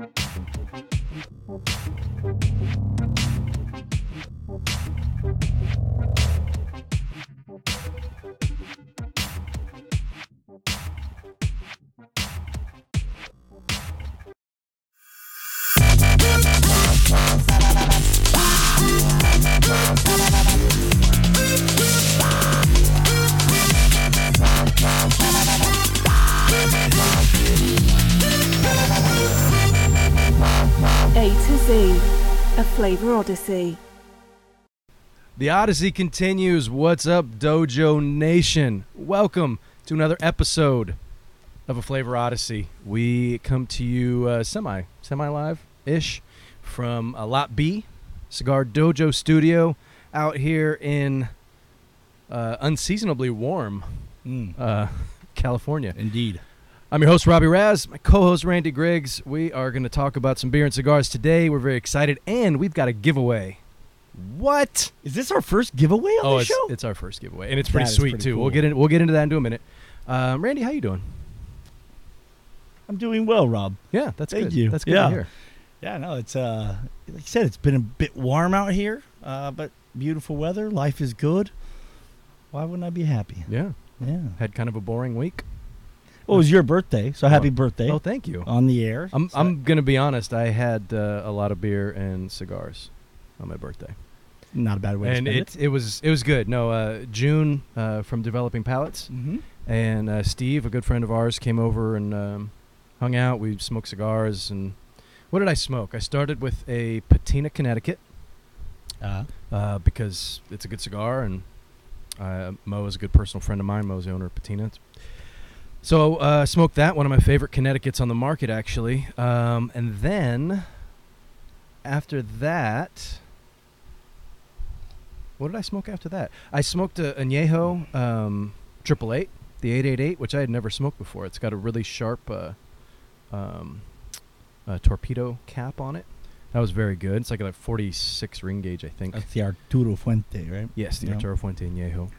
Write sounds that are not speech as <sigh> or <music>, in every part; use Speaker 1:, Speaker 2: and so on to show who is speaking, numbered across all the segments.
Speaker 1: A to Z, a flavor odyssey.
Speaker 2: The Odyssey continues. What's up, Dojo Nation? Welcome to another episode of a Flavor Odyssey. We come to you uh, semi semi live ish from a Lot B Cigar Dojo Studio out here in uh, unseasonably warm uh, <laughs> California.
Speaker 3: Indeed.
Speaker 2: I'm your host, Robby Raz. My co host, Randy Griggs. We are going to talk about some beer and cigars today. We're very excited, and we've got a giveaway. What?
Speaker 3: Is this our first giveaway on
Speaker 2: oh,
Speaker 3: the show?
Speaker 2: it's our first giveaway, and it's pretty
Speaker 3: That
Speaker 2: sweet
Speaker 3: pretty
Speaker 2: too. We'll get in, we'll get into that in a minute. Um, Randy, how you doing?
Speaker 3: I'm doing well, Rob.
Speaker 2: Yeah, that's
Speaker 3: Thank
Speaker 2: good.
Speaker 3: you.
Speaker 2: That's good
Speaker 3: Yeah.
Speaker 2: to hear.
Speaker 3: Yeah, no, it's uh, like you said, it's been a bit warm out here, uh, but beautiful weather. Life is good. Why wouldn't I be happy?
Speaker 2: Yeah,
Speaker 3: Yeah.
Speaker 2: had kind of a boring week.
Speaker 3: Well, it was your birthday, so happy birthday
Speaker 2: Oh, thank you.
Speaker 3: on the air.
Speaker 2: I'm
Speaker 3: So-
Speaker 2: I'm gonna be honest. I had uh, a lot of beer and cigars on my birthday,
Speaker 3: not a bad way
Speaker 2: and
Speaker 3: to
Speaker 2: it
Speaker 3: spend
Speaker 2: it was it was good. No, uh, June uh, from Developing Palates.
Speaker 3: it. Mm-hmm.
Speaker 2: and uh, Steve, a good friend of ours, came over and um, hung out. We smoked cigars, and what did I smoke? I started with a Patina Connecticut
Speaker 3: Uh,
Speaker 2: uh, because it's a good cigar, and uh, Mo is a good personal friend of mine. Mo's the owner of Patina. It's- So uh, smoked that, one of my favorite Connecticut's on the market, actually. Um, and then after that, what did I smoke after that? I smoked a Añejo um, Triple Eight, the eight eight eight, which I had never smoked before. It's got a really sharp uh, um, uh, torpedo cap on it. That was very good. It's like a 46 ring gauge, I think.
Speaker 3: that's the Arturo Fuente, right?
Speaker 2: Yes, the
Speaker 3: Yeah.
Speaker 2: Arturo Fuente Añejo.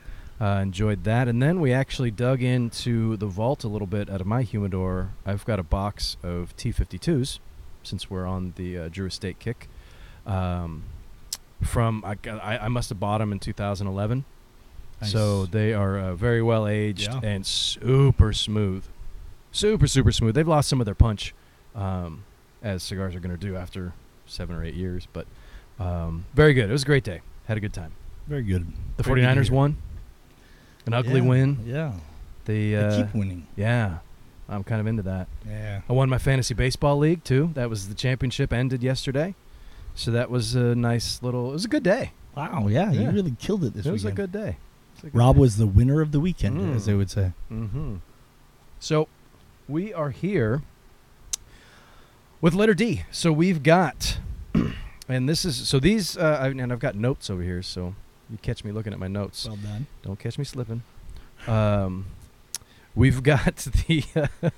Speaker 2: Uh, enjoyed that, and then we actually dug into the vault a little bit out of my humidor. I've got a box of T52s, since we're on the uh, Drew Estate kick. Um, from I, I, must have bought them in 2011, so they are uh, very well aged
Speaker 3: Yeah.
Speaker 2: and super smooth, super super smooth. They've lost some of their punch, um, as cigars are going to do after seven or eight years, but um, very good. It was a great day. Had a good time.
Speaker 3: Very good.
Speaker 2: The
Speaker 3: to
Speaker 2: 49ers
Speaker 3: hear.
Speaker 2: won. An ugly
Speaker 3: Yeah,
Speaker 2: win.
Speaker 3: Yeah.
Speaker 2: They,
Speaker 3: They
Speaker 2: uh,
Speaker 3: keep winning.
Speaker 2: yeah, I'm kind of into that.
Speaker 3: Yeah.
Speaker 2: I won my fantasy baseball league too. That was the championship ended yesterday, so that was a nice little. It was a good day.
Speaker 3: Wow. Yeah,
Speaker 2: Yeah.
Speaker 3: you really killed it this weekend.
Speaker 2: it was
Speaker 3: weekend.
Speaker 2: a good day. Was a good
Speaker 3: Rob
Speaker 2: day.
Speaker 3: was the winner of the weekend,
Speaker 2: Mm.
Speaker 3: as they would say.
Speaker 2: Mm-hmm. So we are here with letter D. So we've got, <clears throat> and this is so these, uh, and I've got notes over here. So you catch me looking at my notes.
Speaker 3: Well done.
Speaker 2: Don't catch me slipping. Um, we've <laughs> got the. <laughs>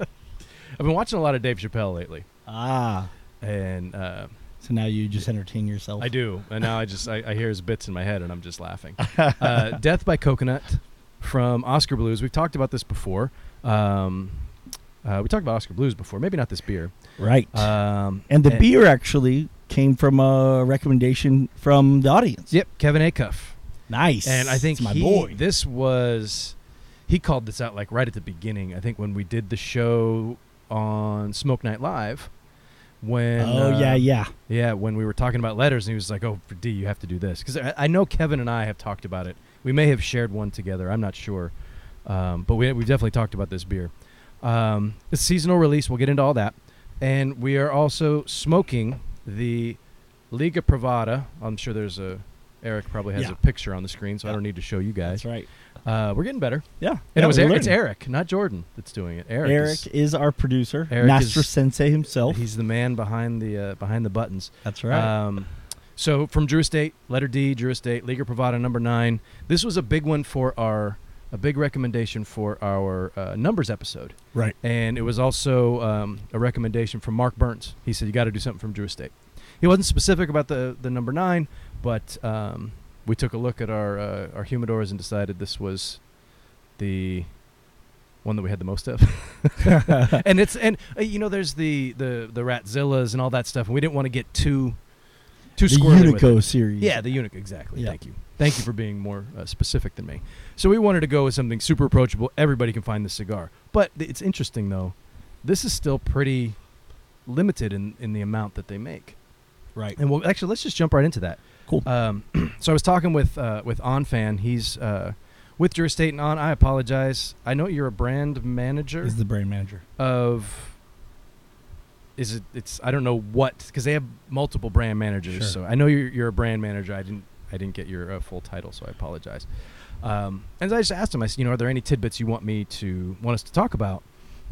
Speaker 2: I've been watching a lot of Dave Chappelle lately,
Speaker 3: Ah.
Speaker 2: and uh,
Speaker 3: So now you just entertain yourself.
Speaker 2: I do. And now I just I, I hear his bits in my head, and I'm just laughing. <laughs> uh, Death by Coconut from Oskar Blues. We've talked about this before. Um, uh, we talked about Oskar Blues before. Maybe not this beer.
Speaker 3: Right.
Speaker 2: Um,
Speaker 3: and the beer actually came from a recommendation from the audience.
Speaker 2: Yep, Kevin Acuff.
Speaker 3: Nice.
Speaker 2: And I think
Speaker 3: It's my
Speaker 2: he,
Speaker 3: boy.
Speaker 2: this was he called this out like right at the beginning. I think when we did the show on Smoke Night Live. When
Speaker 3: oh
Speaker 2: uh,
Speaker 3: yeah, yeah.
Speaker 2: yeah when we were talking about letters and he was like, "Oh, D, you have to do this," because I, I know Kevin and I have talked about it. We may have shared one together. I'm not sure, um, but we we definitely talked about this beer. Um, it's a seasonal release. We'll get into all that, and we are also smoking the Liga Privada. I'm sure there's a Eric probably has
Speaker 3: Yeah.
Speaker 2: a picture on the screen, so I don't need to show you guys.
Speaker 3: That's right.
Speaker 2: Uh, we're getting better.
Speaker 3: Yeah.
Speaker 2: And
Speaker 3: yeah,
Speaker 2: it was Eric, it's. Eric, not Jordan, that's doing it. Eric,
Speaker 3: Eric
Speaker 2: is-
Speaker 3: is, our producer,
Speaker 2: Eric
Speaker 3: Master
Speaker 2: is-
Speaker 3: Sensei himself.
Speaker 2: he's the man behind the uh, behind the buttons.
Speaker 3: That's right.
Speaker 2: Um, so from Drew Estate, letter D, Drew Estate, Liga Privada number nine. This was a big one for our, a big recommendation for our uh, numbers episode,
Speaker 3: right.
Speaker 2: and it was also um, a recommendation from Mark Burns. He said you got to do something from Drew Estate. He wasn't specific about the the number nine, but um, we took a look at our uh, our humidors and decided this was the one that we had the most of. <laughs> and it's and uh, you know there's the the the Ratzillas and all that stuff, and we didn't want to get too too
Speaker 3: the
Speaker 2: squirrely.
Speaker 3: Unico series.
Speaker 2: Yeah, the Unique, exactly.
Speaker 3: Yeah.
Speaker 2: Thank you. Thank you for being more uh, specific than me. So we wanted to go with something super approachable. Everybody can find this cigar. But th- it's interesting, though. This is still pretty limited in, in the amount that they make.
Speaker 3: right.
Speaker 2: And well, actually, let's just jump right into that.
Speaker 3: Cool.
Speaker 2: Um, <clears throat> so I was talking with uh, with OnFan. He's uh, with Drew Estate and on. I apologize. I know you're a brand manager
Speaker 3: Is the brand manager?
Speaker 2: of is it it's I don't know what because they have multiple brand managers.
Speaker 3: Sure.
Speaker 2: So I know you're you're a brand manager. I didn't I didn't get your uh, full title, so I apologize. Um, and I just asked him, I said, you know, are there any tidbits you want me to want us to talk about?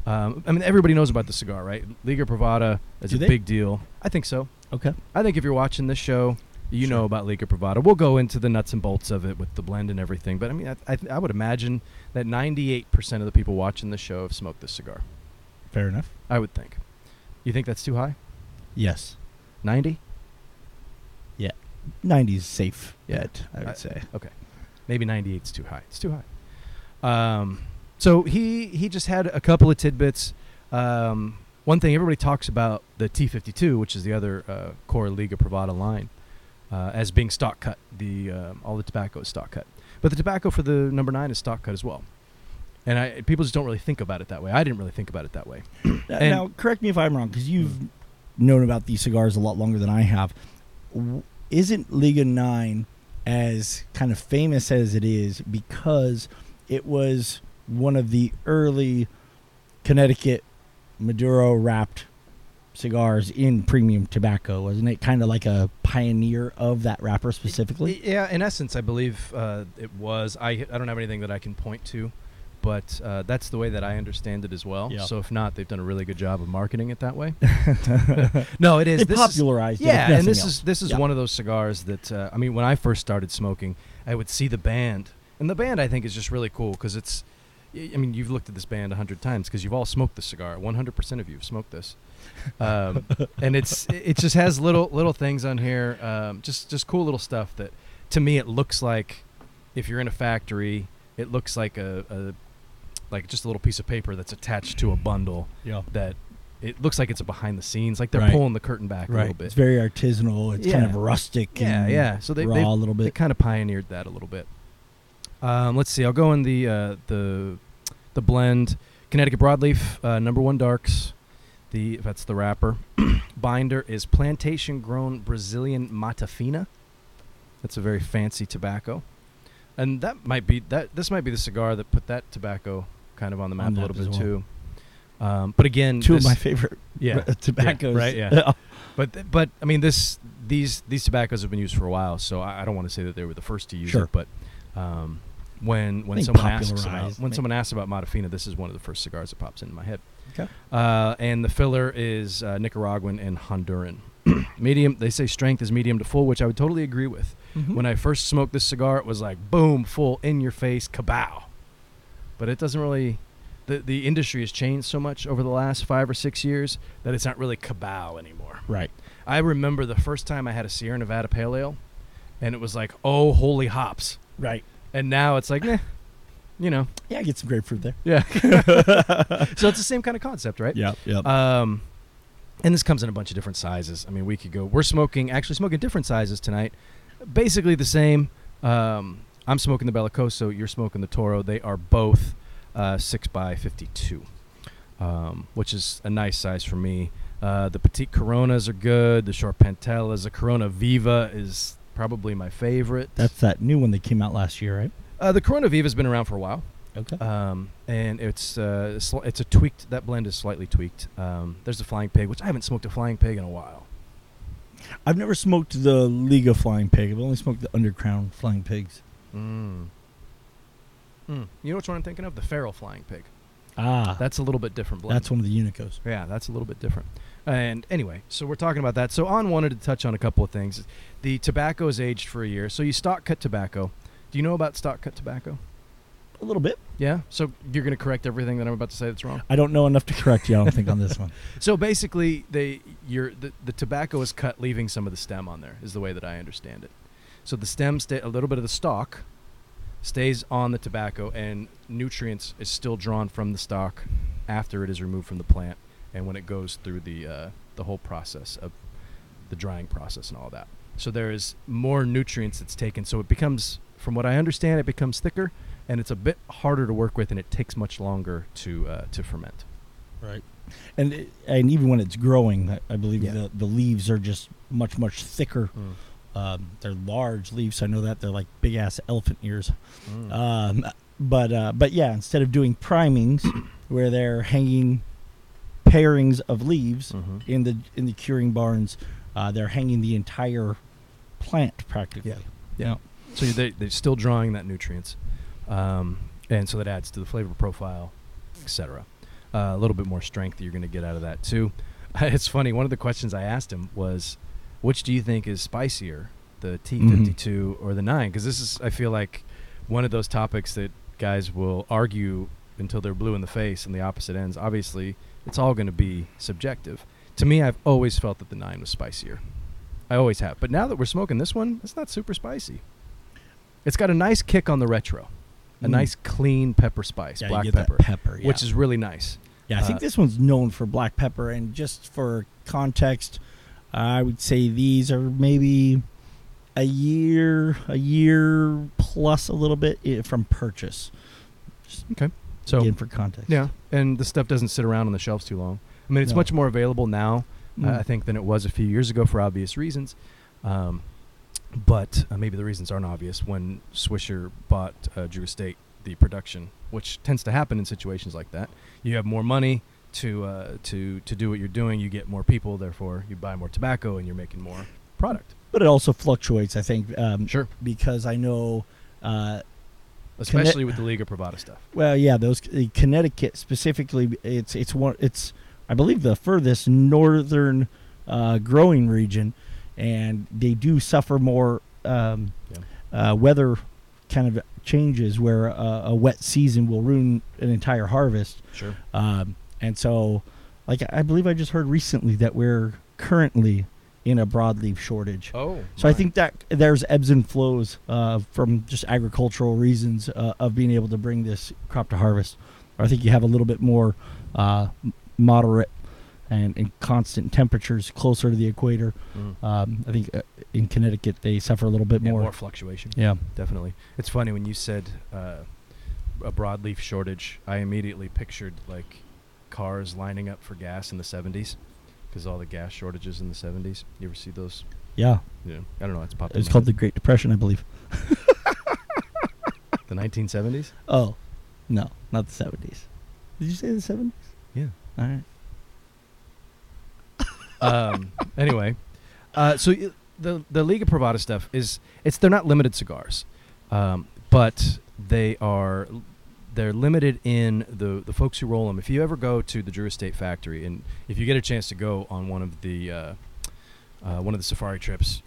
Speaker 2: Um, I mean, everybody knows about the cigar, right? Liga Privada is
Speaker 3: Do
Speaker 2: a
Speaker 3: they?
Speaker 2: big deal. I think so.
Speaker 3: Okay.
Speaker 2: I think if you're watching this show, you
Speaker 3: Sure.
Speaker 2: know about Liga Privada. We'll go into the nuts and bolts of it with the blend and everything. But I mean, I, I, I would imagine that 98% of the people watching the show have smoked this cigar.
Speaker 3: Fair enough.
Speaker 2: I would think. You think that's too high?
Speaker 3: Yes.
Speaker 2: 90?
Speaker 3: 90s safe bet, I would
Speaker 2: I-
Speaker 3: say.
Speaker 2: Okay. Maybe 98's too high. It's too high. Um, so he he just had a couple of tidbits. Um, one thing everybody talks about the T52, which is the other uh, core Liga Privada line, uh, as being stalk cut. The um all the tobacco is stalk cut, but the tobacco for the number nine is stalk cut as well. And I, people just don't really think about it that way. I didn't really think about it that way. <clears throat>
Speaker 3: Now- now, correct me if I'm wrong, because you've known about these cigars a lot longer than I have. Isn't Liga 9 as kind of famous as it is because it was one of the early Connecticut Maduro wrapped cigars in premium tobacco? Wasn't it kind of like a pioneer of that wrapper specifically?
Speaker 2: Yeah, in essence, I believe uh, it was. I I don't have anything that I can point to, but uh, that's the way that I understand it as well.
Speaker 3: Yeah.
Speaker 2: So if not, they've done a really good job of marketing it that way. <laughs> no, it is.
Speaker 3: They
Speaker 2: This is-
Speaker 3: popularized it,
Speaker 2: yeah, and this
Speaker 3: else.
Speaker 2: is this is
Speaker 3: Yeah.
Speaker 2: one of those cigars that uh, I mean, when I first started smoking, I would see the band, and the band I think is just really cool because it's. I mean, you've looked at this band a hundred times because you've all smoked this cigar. One hundred percent of you have smoked this, um, <laughs> and it's it just has little little things on here, um, just just cool little stuff that to me it looks like if you're in a factory, it looks like a, a like just a little piece of paper that's attached to a bundle
Speaker 3: Yeah.
Speaker 2: that it looks like it's a behind the scenes, like they're
Speaker 3: Right.
Speaker 2: pulling the curtain back a little bit.
Speaker 3: It's very artisanal. It's kind of rustic.
Speaker 2: Yeah,
Speaker 3: and
Speaker 2: yeah. So they
Speaker 3: raw
Speaker 2: they,
Speaker 3: a little bit.
Speaker 2: they kind of pioneered that a little bit. Um, let's see. I'll go in the uh, the the blend. Connecticut broadleaf, uh, number one darks. The that's the wrapper. <clears throat> Binder is plantation grown Brazilian Matafina. That's a very fancy tobacco, and that might be that. This might be the cigar that put that tobacco kind of on the map
Speaker 3: On
Speaker 2: a little bit
Speaker 3: well.
Speaker 2: too. Um, but again,
Speaker 3: Two
Speaker 2: this-
Speaker 3: of my favorite
Speaker 2: yeah, <laughs>
Speaker 3: tobaccos.
Speaker 2: right, yeah. <laughs> But th- but I mean this these these tobaccos have been used for a while, so I, I don't want to say that they were the first to use
Speaker 3: Sure.
Speaker 2: it. But um, when when someone asks about when someone asks about Matafina, this is one of the first cigars that pops into my head.
Speaker 3: Okay.
Speaker 2: Uh, and the filler is uh, Nicaraguan and Honduran. <clears throat> medium. They say strength is medium to full, which I would totally agree with.
Speaker 3: Mhm.
Speaker 2: When I first smoked this cigar, it was like boom, full in your face, kabow. But it doesn't really. The, the industry has changed so much over the last five or six years that it's not really cabal anymore.
Speaker 3: right.
Speaker 2: I remember the first time I had a Sierra Nevada Pale Ale, and it was like, oh, holy hops.
Speaker 3: Right.
Speaker 2: And now it's like, eh, you know,
Speaker 3: Yeah, get some grapefruit there.
Speaker 2: yeah. <laughs> so it's the same kind of concept, right?
Speaker 3: Yeah. Yeah.
Speaker 2: Um, and this comes in a bunch of different sizes. I mean, we could go. We're smoking, actually smoking different sizes tonight. Basically the same. Um, I'm smoking the Bellicoso. You're smoking the Toro. They are both uh, six by fifty-two, um, which is a nice size for me. Uh, the petite Coronas are good. The short Pantelas, the Corona Viva is probably my favorite.
Speaker 3: That's that new one that came out last year, right?
Speaker 2: uh, the Corona Viva's been around for a while.
Speaker 3: Okay.
Speaker 2: Um, and it's uh, it's a tweaked. That blend is slightly tweaked. Um, there's the Flying Pig, which I haven't smoked a Flying Pig in a while.
Speaker 3: I've never smoked the Liga Flying Pig. I've only smoked the Undercrown Flying Pigs.
Speaker 2: Mm. Mm. You know which one I'm thinking of? The Feral Flying Pig.
Speaker 3: Ah,
Speaker 2: That's a little bit different blend.
Speaker 3: that's one of the Unicos.
Speaker 2: yeah, that's a little bit different. And anyway, so we're talking about that. So On wanted to touch on a couple of things. The tobacco is aged for a year. So you stalk cut tobacco. Do you know about stalk cut tobacco?
Speaker 3: A little bit.
Speaker 2: Yeah. So you're going to correct everything that I'm about to say that's wrong.
Speaker 3: I don't know enough to correct you. I don't think on this one. <laughs>
Speaker 2: So basically, they your the, the tobacco is cut, leaving some of the stem on there. Is the way that I understand it. So the stem, sta a little bit of the stalk, stays on the tobacco, and nutrients is still drawn from the stalk after it is removed from the plant, and when it goes through the uh, the whole process of the drying process and all that. So there is more nutrients that's taken. So it becomes, from what I understand, it becomes thicker, and it's a bit harder to work with, and it takes much longer to uh, to ferment.
Speaker 3: Right. And it, and even when it's growing, I, I believe
Speaker 2: Yeah.
Speaker 3: the, the leaves are just much much thicker. Um, they're large leaves. I know that they're like big ass elephant ears.
Speaker 2: Mm.
Speaker 3: Um, but uh, but yeah, instead of doing primings, <coughs> where they're hanging pairings of leaves
Speaker 2: Mhm.
Speaker 3: in the in the curing barns, uh, they're hanging the entire plant practically.
Speaker 2: Yeah. Yeah. So they, they're still drawing that nutrients, um, and so that adds to the flavor profile, etc. Uh, a little bit more strength that you're going to get out of that too. <laughs> it's funny. One of the questions I asked him was, "Which do you think is spicier, the T52 or the nine? Because this is, I feel like, one of those topics that guys will argue until they're blue in the face and the opposite ends. Obviously, it's all going to be subjective. To me, I've always felt that the nine was spicier. I always have. But now that we're smoking this one, it's not super spicy. It's got a nice kick on the retro, a
Speaker 3: Mm.
Speaker 2: nice clean pepper spice,
Speaker 3: Yeah,
Speaker 2: black pepper,
Speaker 3: pepper,
Speaker 2: which is really nice.
Speaker 3: Yeah, I think
Speaker 2: Uh,
Speaker 3: this one's known for black pepper, and just for context, I would say these are maybe a year, a year plus a little bit from purchase. Okay.
Speaker 2: So
Speaker 3: Again, for context.
Speaker 2: yeah, and the stuff doesn't sit around on the shelves too long. I mean, it's
Speaker 3: No.
Speaker 2: much more available now, uh,
Speaker 3: Mm.
Speaker 2: I think, than it was a few years ago for obvious reasons. Um, but uh, maybe the reasons aren't obvious. When Swisher bought uh, Drew Estate, the production, which tends to happen in situations like that, you have more money to uh, to to do what you're doing. You get more people, therefore you buy more tobacco, and you're making more product.
Speaker 3: But it also fluctuates, I think, um,
Speaker 2: Sure,
Speaker 3: because I know. Uh,
Speaker 2: especially with the Liga Privada stuff.
Speaker 3: well, yeah, those Connecticut specifically. It's it's one. It's I believe the furthest northern uh, growing region, and they do suffer more um, uh, weather kind of changes where uh, a wet season will ruin an entire harvest.
Speaker 2: Sure.
Speaker 3: Um, and so, like I believe I just heard recently that we're currently in a broadleaf shortage.
Speaker 2: Oh,
Speaker 3: So I think that there's ebbs and flows uh, from just agricultural reasons uh, of being able to bring this crop to harvest. I think you have a little bit more uh, moderate and, and constant temperatures closer to the equator.
Speaker 2: Mm.
Speaker 3: Um, I think uh, in Connecticut they suffer a little bit
Speaker 2: Yeah,
Speaker 3: more.
Speaker 2: more fluctuation.
Speaker 3: Yeah.
Speaker 2: definitely. It's funny when you said uh, a broadleaf shortage. I immediately pictured like cars lining up for gas in the '70s because all the gas shortages in the '70s. You ever see those?
Speaker 3: Yeah.
Speaker 2: Yeah, I don't know. It's popped. in
Speaker 3: It's called the. Great Depression, I believe. <laughs>
Speaker 2: the 1970s.
Speaker 3: Oh, no, not the 70s. Did you say the 70s?
Speaker 2: Yeah.
Speaker 3: All right. <laughs>
Speaker 2: um, anyway, uh, so y- the the Liga Privada stuff is it's they're not limited cigars, um, but they are they're limited in the the folks who roll them. If you ever go to the Drew Estate factory and if you get a chance to go on one of the uh, uh, one of the safari trips,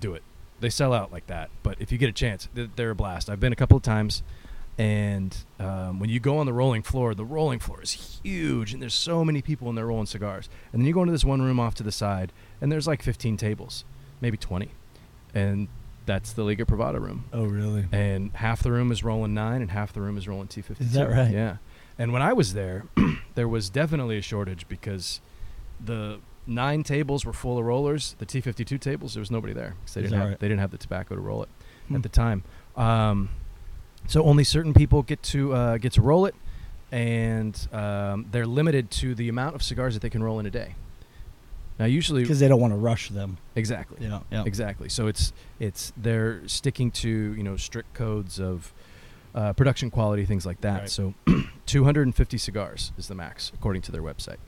Speaker 2: do it. They sell out like that, but if you get a chance, th- they're a blast. I've been a couple of times, and um, when you go on the rolling floor, the rolling floor is huge, and there's so many people in there rolling cigars. And then you go into this one room off to the side, and there's like 15 tables, maybe 20, and that's the Liga Privada room.
Speaker 3: Oh, really?
Speaker 2: And half the room is rolling nine, and half the room is rolling T52.
Speaker 3: Is that right?
Speaker 2: Yeah. And when I was there, <clears throat> there was definitely a shortage because the nine tables were full of rollers. The T52 tables, there was nobody there 'cause they
Speaker 3: Is
Speaker 2: didn't have
Speaker 3: right?
Speaker 2: they didn't have the tobacco to roll it
Speaker 3: Hmm.
Speaker 2: at the time. Um, so only certain people get to uh, get to roll it, and um, they're limited to the amount of cigars that they can roll in a day. Now, usually,
Speaker 3: Because they don't want to rush them.
Speaker 2: exactly,
Speaker 3: Yeah. Yeah.
Speaker 2: exactly. So it's it's they're sticking to you know strict codes of uh, production quality, things like that.
Speaker 3: Right.
Speaker 2: So <clears throat> 250 cigars is the max according to their website.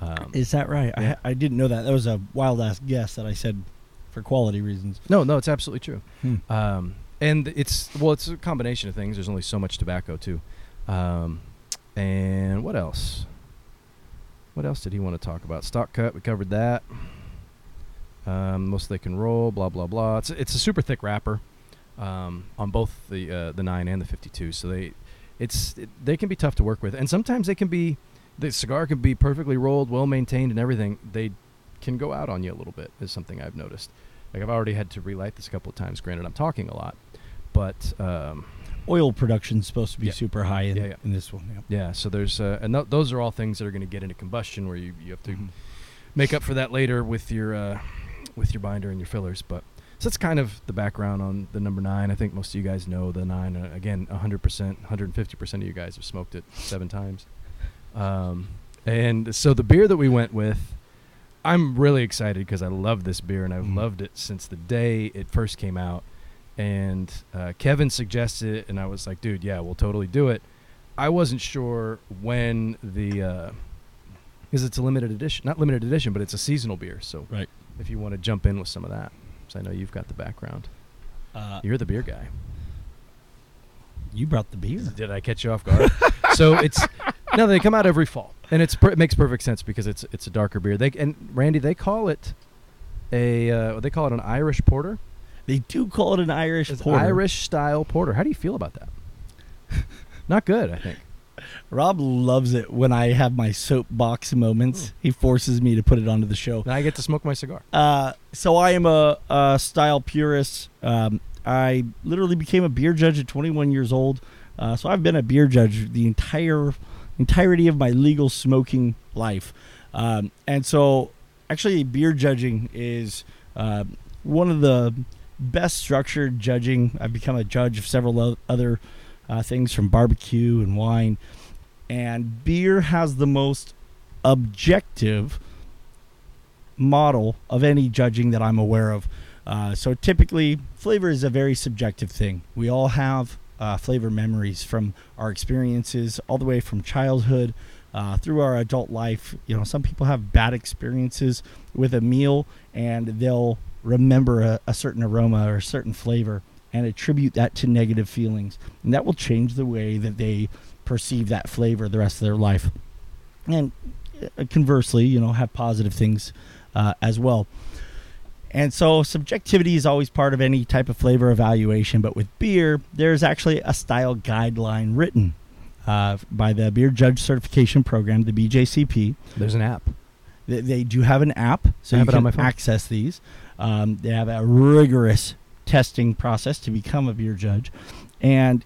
Speaker 2: Um,
Speaker 3: Is that right?
Speaker 2: Yeah.
Speaker 3: I, I didn't know that. That was a wild ass guess that I said for quality reasons.
Speaker 2: no, no, it's absolutely true.
Speaker 3: Hmm.
Speaker 2: Um, and it's well, it's a combination of things. There's only so much tobacco too. Um, and what else? What else did he want to talk about? Stalk cut. We covered that. Um, most they can roll. Blah blah blah. It's it's a super thick wrapper um, on both the uh, the nine and the 52. So they it's it, they can be tough to work with, and sometimes they can be the cigar can be perfectly rolled, well maintained, and everything. They can go out on you a little bit. Is something I've noticed. Like I've already had to relight this a couple of times. Granted, I'm talking a lot, but um,
Speaker 3: Oil production is supposed to be
Speaker 2: Yeah.
Speaker 3: super high in,
Speaker 2: Yeah, yeah.
Speaker 3: in this one. Yeah.
Speaker 2: yeah. So there's uh, and th- those are all things that are going to get into combustion, where you, you have to
Speaker 3: Mhm.
Speaker 2: make up for that later with your uh, with your binder and your fillers. But so that's kind of the background on the number nine. I think most of you guys know the nine. Uh, again, 100 percent, 150 percent of you guys have smoked it seven times. Um, and so the beer that we went with, I'm really excited because I love this beer and I've
Speaker 3: Mhm.
Speaker 2: loved it since the day it first came out. And uh, Kevin suggested it, and I was like, dude, yeah, we'll totally do it. I wasn't sure when the because it's a limited edition, not limited edition, but it's a seasonal beer. So
Speaker 3: Right.
Speaker 2: if you want to jump in with some of that, because I know you've got the background,
Speaker 3: Uh,
Speaker 2: you're the beer guy.
Speaker 3: you brought the beer.
Speaker 2: Did I catch you off guard? <laughs> so it's no, they come out every fall, and it's per- it makes perfect sense because it's it's a darker beer. They and Randy they call it a uh, they call it an Irish porter.
Speaker 3: They do call it an Irish
Speaker 2: It's
Speaker 3: porter.
Speaker 2: Irish style porter. How do you feel about that? <laughs> Not good, I think.
Speaker 3: Rob loves it when I have my soapbox moments. He forces me to put it onto the show.
Speaker 2: Then I get to smoke my cigar.
Speaker 3: Uh, so I am a, a style purist. Um, I literally became a beer judge at 21 years old. Uh, so I've been a beer judge the entire entirety of my legal smoking life. Um, and so, actually, beer judging is uh, one of the best structured judging. I've become a judge of several other uh, things from barbecue and wine. And beer has the most objective model of any judging that I'm aware of. Uh, so typically, flavor is a very subjective thing. We all have uh, flavor memories from our experiences, all the way from childhood uh, through our adult life. You know, some people have bad experiences with a meal, and they'll remember a, a certain aroma or a certain flavor and attribute that to negative feelings, and that will change the way that they perceive that flavor the rest of their life. And uh, conversely, you know, have positive things uh, as well. And so subjectivity is always part of any type of flavor evaluation, but with beer, there's actually a style guideline written uh, by the Beer Judge Certification Program, the BJCP.
Speaker 2: There's an app.
Speaker 3: They, they do have an app, so
Speaker 2: I
Speaker 3: you can
Speaker 2: on my phone.
Speaker 3: access these. Um, they have a rigorous testing process to become a beer judge, and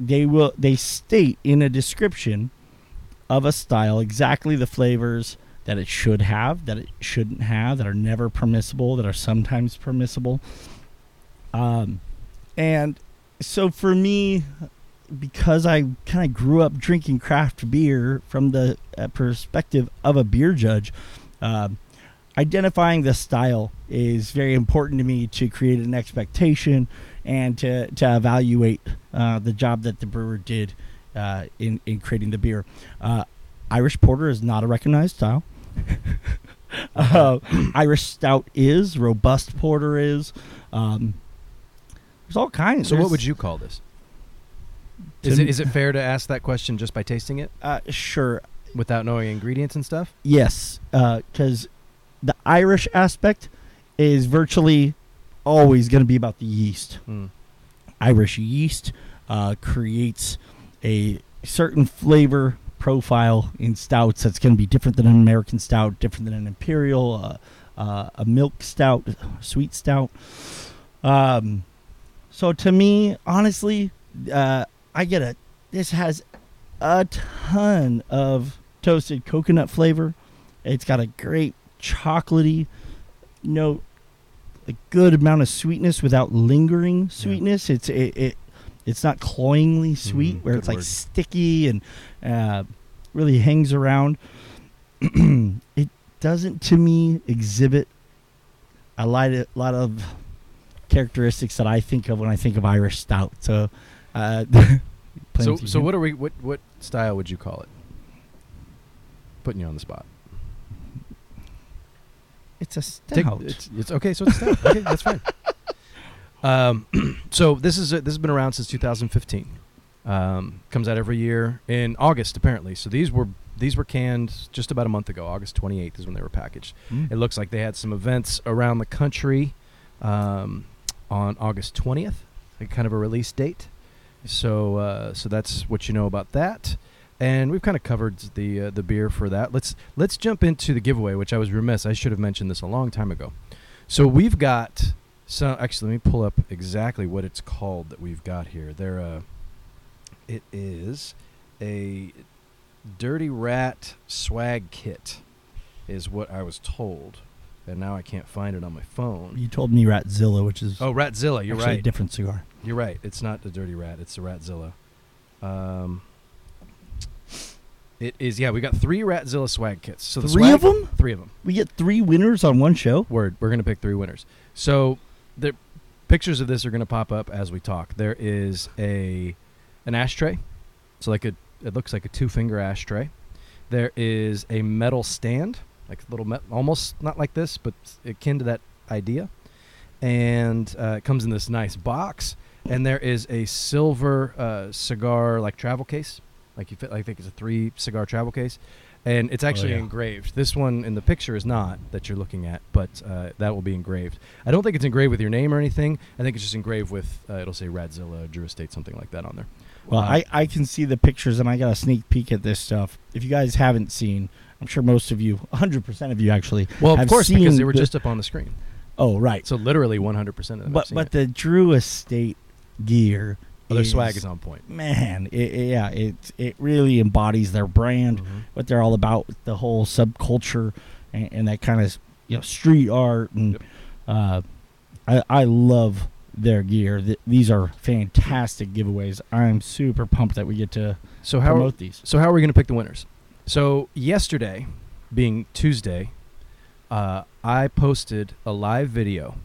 Speaker 3: they will they state in a description of a style exactly the flavors that it should have, that it shouldn't have, that are never permissible, that are sometimes permissible. Um, and so for me, because I kind of grew up drinking craft beer from the uh, perspective of a beer judge, um, identifying the style is very important to me to create an expectation and to, to evaluate uh, the job that the brewer did uh, in, in creating the beer. Uh, Irish Porter is not a recognized style. <laughs> uh, Irish Stout is, Robust Porter is. Um, there's all kinds.
Speaker 2: So what would you call this? Is it is it fair to ask that question just by tasting it
Speaker 3: Uh, sure.
Speaker 2: without knowing ingredients and stuff?
Speaker 3: Yes, because the Irish aspect is virtually always going to be about the yeast.
Speaker 2: Mm.
Speaker 3: Irish yeast uh, creates a certain flavor profile in stouts that's going to be different than an American stout, different than an imperial, uh, uh, a milk stout, sweet stout. Um, so to me, honestly, uh, I get a. This has a ton of toasted coconut flavor. It's got a great chocolatey note, a good amount of sweetness without lingering sweetness. It's it, it it's not cloyingly sweet
Speaker 2: Mhm,
Speaker 3: where it's like sticky and uh, really hangs around. <clears throat> it doesn't to me exhibit a lot of, lot of characteristics that I think of when I think of Irish stout. So, uh, <laughs>
Speaker 2: So so what are we what what style would you call it? Putting you on the spot.
Speaker 3: It's a
Speaker 2: Take- it's, it's okay. So it's stout. okay, that's fine. <laughs> Um, <clears throat> so this is a, this has been around since 2015. Um, comes out every year in August apparently. So these were these were canned just about a month ago. August 28th is when they were packaged.
Speaker 3: Mm.
Speaker 2: It looks like they had some events around the country um, on August 20th, like kind of a release date. So uh, so that's what you know about that. And we've kind of covered the uh, the beer for that. Let's let's jump into the giveaway, which I was remiss. I should have mentioned this a long time ago. So we've got so actually let me pull up exactly what it's called that we've got here. There uh it is a Dirty Rat swag kit is what I was told. And now I can't find it on my phone.
Speaker 3: You told me Ratzilla, which is
Speaker 2: Oh, Ratzilla, you're
Speaker 3: actually a
Speaker 2: right.
Speaker 3: different cigar.
Speaker 2: You're right. It's not the Dirty Rat. It's the Ratzilla. Um, it is. Yeah, we got three Ratzilla swag kits. So the
Speaker 3: Three
Speaker 2: swag-
Speaker 3: of 'em?
Speaker 2: Three of them.
Speaker 3: We get three winners on one show.
Speaker 2: Word. We're gonna pick three winners. So the pictures of this are gonna pop up as we talk. There is a an ashtray. So like a it looks like a two finger ashtray. There is a metal stand, like a little met, almost not like this, but akin to that idea. And uh, it comes in this nice box. And there is a silver uh, cigar like travel case, like you fit. I think it's a three cigar travel case, and it's actually
Speaker 3: yeah.
Speaker 2: engraved. This one in the picture is not that you're looking at, but uh, that will be engraved. I don't think it's engraved with your name or anything. I think it's just engraved with uh, it'll say Ratzilla, Drew Estate, something like that on there.
Speaker 3: Well,
Speaker 2: Uh,
Speaker 3: I, I can see the pictures and I got a sneak peek at this stuff. If you guys haven't seen, I'm sure most of you, 100% of you actually.
Speaker 2: well, of
Speaker 3: have
Speaker 2: course, because they were
Speaker 3: the-
Speaker 2: just up on the screen.
Speaker 3: Oh, right.
Speaker 2: So literally 100% of them.
Speaker 3: but but
Speaker 2: it.
Speaker 3: the Drew Estate gear.
Speaker 2: Oh, their
Speaker 3: is,
Speaker 2: swag is on point.
Speaker 3: Man, it, it- yeah, it it really embodies their brand,
Speaker 2: Mhm.
Speaker 3: what they're all about, the whole subculture, and, and that kind of you know street art, and
Speaker 2: Yep.
Speaker 3: uh, I I love their gear. Th- these are fantastic giveaways. I'm super pumped that we get to
Speaker 2: So how
Speaker 3: promote these.
Speaker 2: So how are we going to pick the winners? So yesterday, being Tuesday, uh, I posted a live video,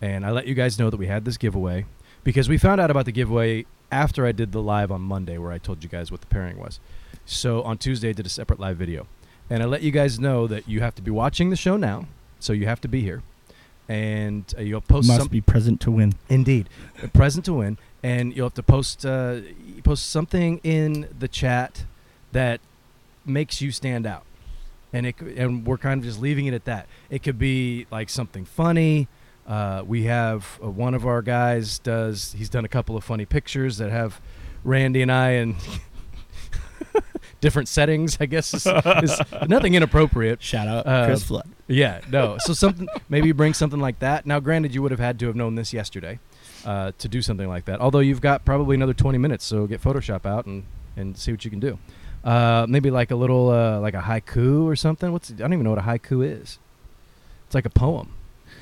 Speaker 2: and I let you guys know that we had this giveaway because we found out about the giveaway after I did the live on Monday, where I told you guys what the pairing was. So on Tuesday, I did a separate live video, and I let you guys know that you have to be watching the show now, so you have to be here, and uh, you'll post
Speaker 3: Must
Speaker 2: some-
Speaker 3: be present to win.
Speaker 2: Indeed, present to win, and you'll have to post uh, post something in the chat that makes you stand out, and it and we're kind of just leaving it at that. It could be like something funny. Uh, we have uh, one of our guys does he's done a couple of funny pictures that have Randy and I in <laughs> different settings. I guess is, is <laughs> nothing inappropriate.
Speaker 3: Shout out
Speaker 2: Uh,
Speaker 3: Chris Flood.
Speaker 2: Yeah, no. <laughs> So something maybe bring something like that. Now, granted, you would have had to have known this yesterday uh, to do something like that. Although you've got probably another 20 minutes, so get Photoshop out and and see what you can do. Uh, maybe like a little uh, like a haiku or something. What's I don't even know what a haiku is. It's like a poem,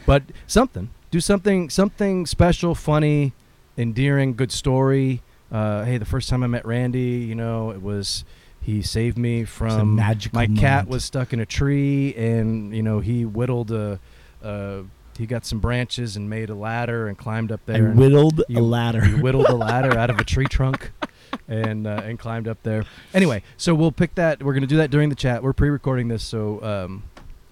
Speaker 2: but something. Do something something special, funny, endearing, good story. Uh, hey, the first time I met Randy, you know, it was he saved me from
Speaker 3: magical
Speaker 2: my cat
Speaker 3: moment.
Speaker 2: was stuck in a tree and you know he whittled a uh, he got some branches and made a ladder and climbed up there and
Speaker 3: whittled
Speaker 2: you-
Speaker 3: a ladder.
Speaker 2: he whittled a ladder out of a tree <laughs> trunk and uh, and climbed up there anyway so we'll pick that we're going to do that during the chat we're pre-recording this so um,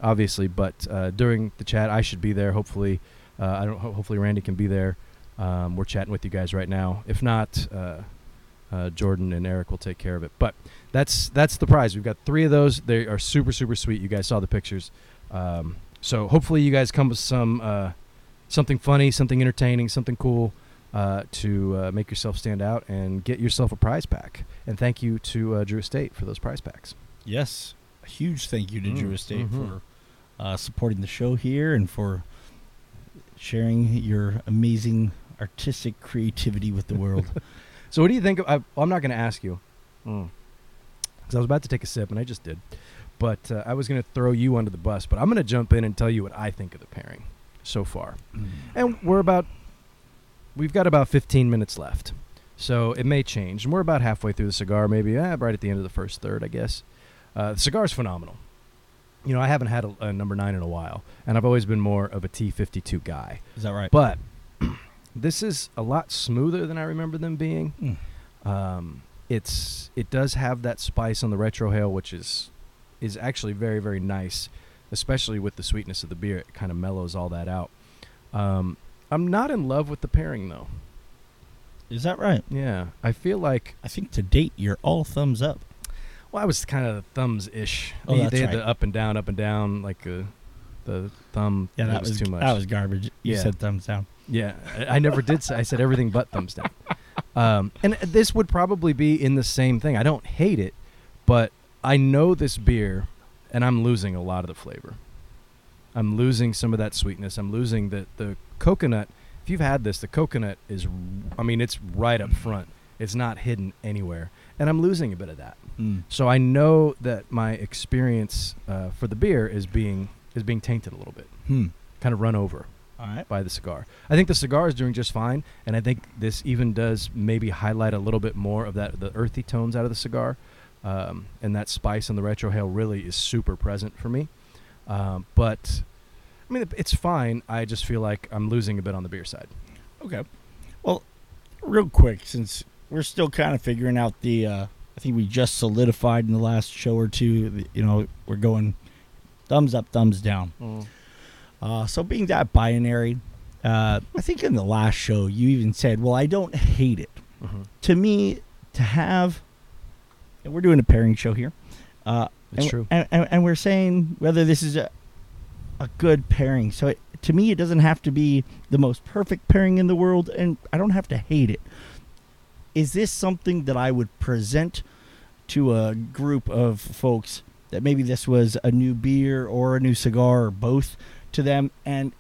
Speaker 2: obviously but uh, during the chat i should be there hopefully uh, i don't ho- hopefully randy can be there um, we're chatting with you guys right now if not uh, uh, jordan and eric will take care of it but that's that's the prize. We've got three of those. They are super super sweet. You guys saw the pictures. Um, so hopefully you guys come with some uh, something funny, something entertaining, something cool uh, to uh, make yourself stand out and get yourself a prize pack. And thank you to uh, Drew Estate for those prize packs.
Speaker 3: Yes, a huge thank you to
Speaker 2: Mm,
Speaker 3: Drew Estate
Speaker 2: mhm.
Speaker 3: for uh, supporting the show here and for sharing your amazing artistic creativity with the world. <laughs>
Speaker 2: So what do you think? Of, I, I'm not going to ask you because I was about to take a sip and I just did. But uh, I was going to throw you under the bus. But I'm going to jump in and tell you what I think of the pairing so far. And we're about, we've got about 15 minutes left. So it may change. And we're about halfway through the cigar, maybe eh, right at the end of the first third, I guess. Uh, the cigar is phenomenal. You know, I haven't had a, a number nine in a while, and I've always been more of a T52 guy.
Speaker 3: Is that right?
Speaker 2: But <clears throat> this is a lot smoother than I remember them being.
Speaker 3: Mm.
Speaker 2: Um, it's it does have that spice on the retro retrohale, which is is actually very very nice, especially with the sweetness of the beer. It kind of mellows all that out. Um, I'm not in love with the pairing though.
Speaker 3: Is that right?
Speaker 2: Yeah, I feel like
Speaker 3: I think to date you're all thumbs up.
Speaker 2: Well, I was kind of thumbs ish.
Speaker 3: Oh,
Speaker 2: they,
Speaker 3: that's
Speaker 2: they had
Speaker 3: right.
Speaker 2: the up and down, up and down, like uh, the thumb.
Speaker 3: Yeah, that,
Speaker 2: was, too much.
Speaker 3: That was garbage. You
Speaker 2: Yeah.
Speaker 3: said thumbs down.
Speaker 2: Yeah, I, I never did say. I said everything but thumbs down. Um, and this would probably be in the same thing. I don't hate it, but I know this beer, and I'm losing a lot of the flavor. I'm losing some of that sweetness. I'm losing the the coconut. If you've had this, the coconut is, I mean, it's right up front. It's not hidden anywhere, and I'm losing a bit of that.
Speaker 3: Mm.
Speaker 2: So I know that my experience uh, for the beer is being is being tainted a little bit,
Speaker 3: Hmm.
Speaker 2: kind of run over
Speaker 3: right.
Speaker 2: by the cigar. I think the cigar is doing just fine, and I think this even does maybe highlight a little bit more of that the earthy tones out of the cigar, um, and that spice in the retrohale really is super present for me. Um, but I mean, it's fine. I just feel like I'm losing a bit on the beer side.
Speaker 3: Okay. Well, real quick, since we're still kind of figuring out the, uh, I think we just solidified in the last show or two. You know, we're going thumbs up, thumbs down. Uh, so being that binary, uh, I think in the last show you even said, "Well, I don't hate it."
Speaker 2: Mhm.
Speaker 3: To me, to have, and we're doing a pairing show here. Uh,
Speaker 2: It's
Speaker 3: and,
Speaker 2: true.
Speaker 3: and, and, and we're saying whether this is a a good pairing. So it, to me, it doesn't have to be the most perfect pairing in the world, and I don't have to hate it. Is this something that I would present to a group of folks that maybe this was a new beer or a new cigar or both to them, and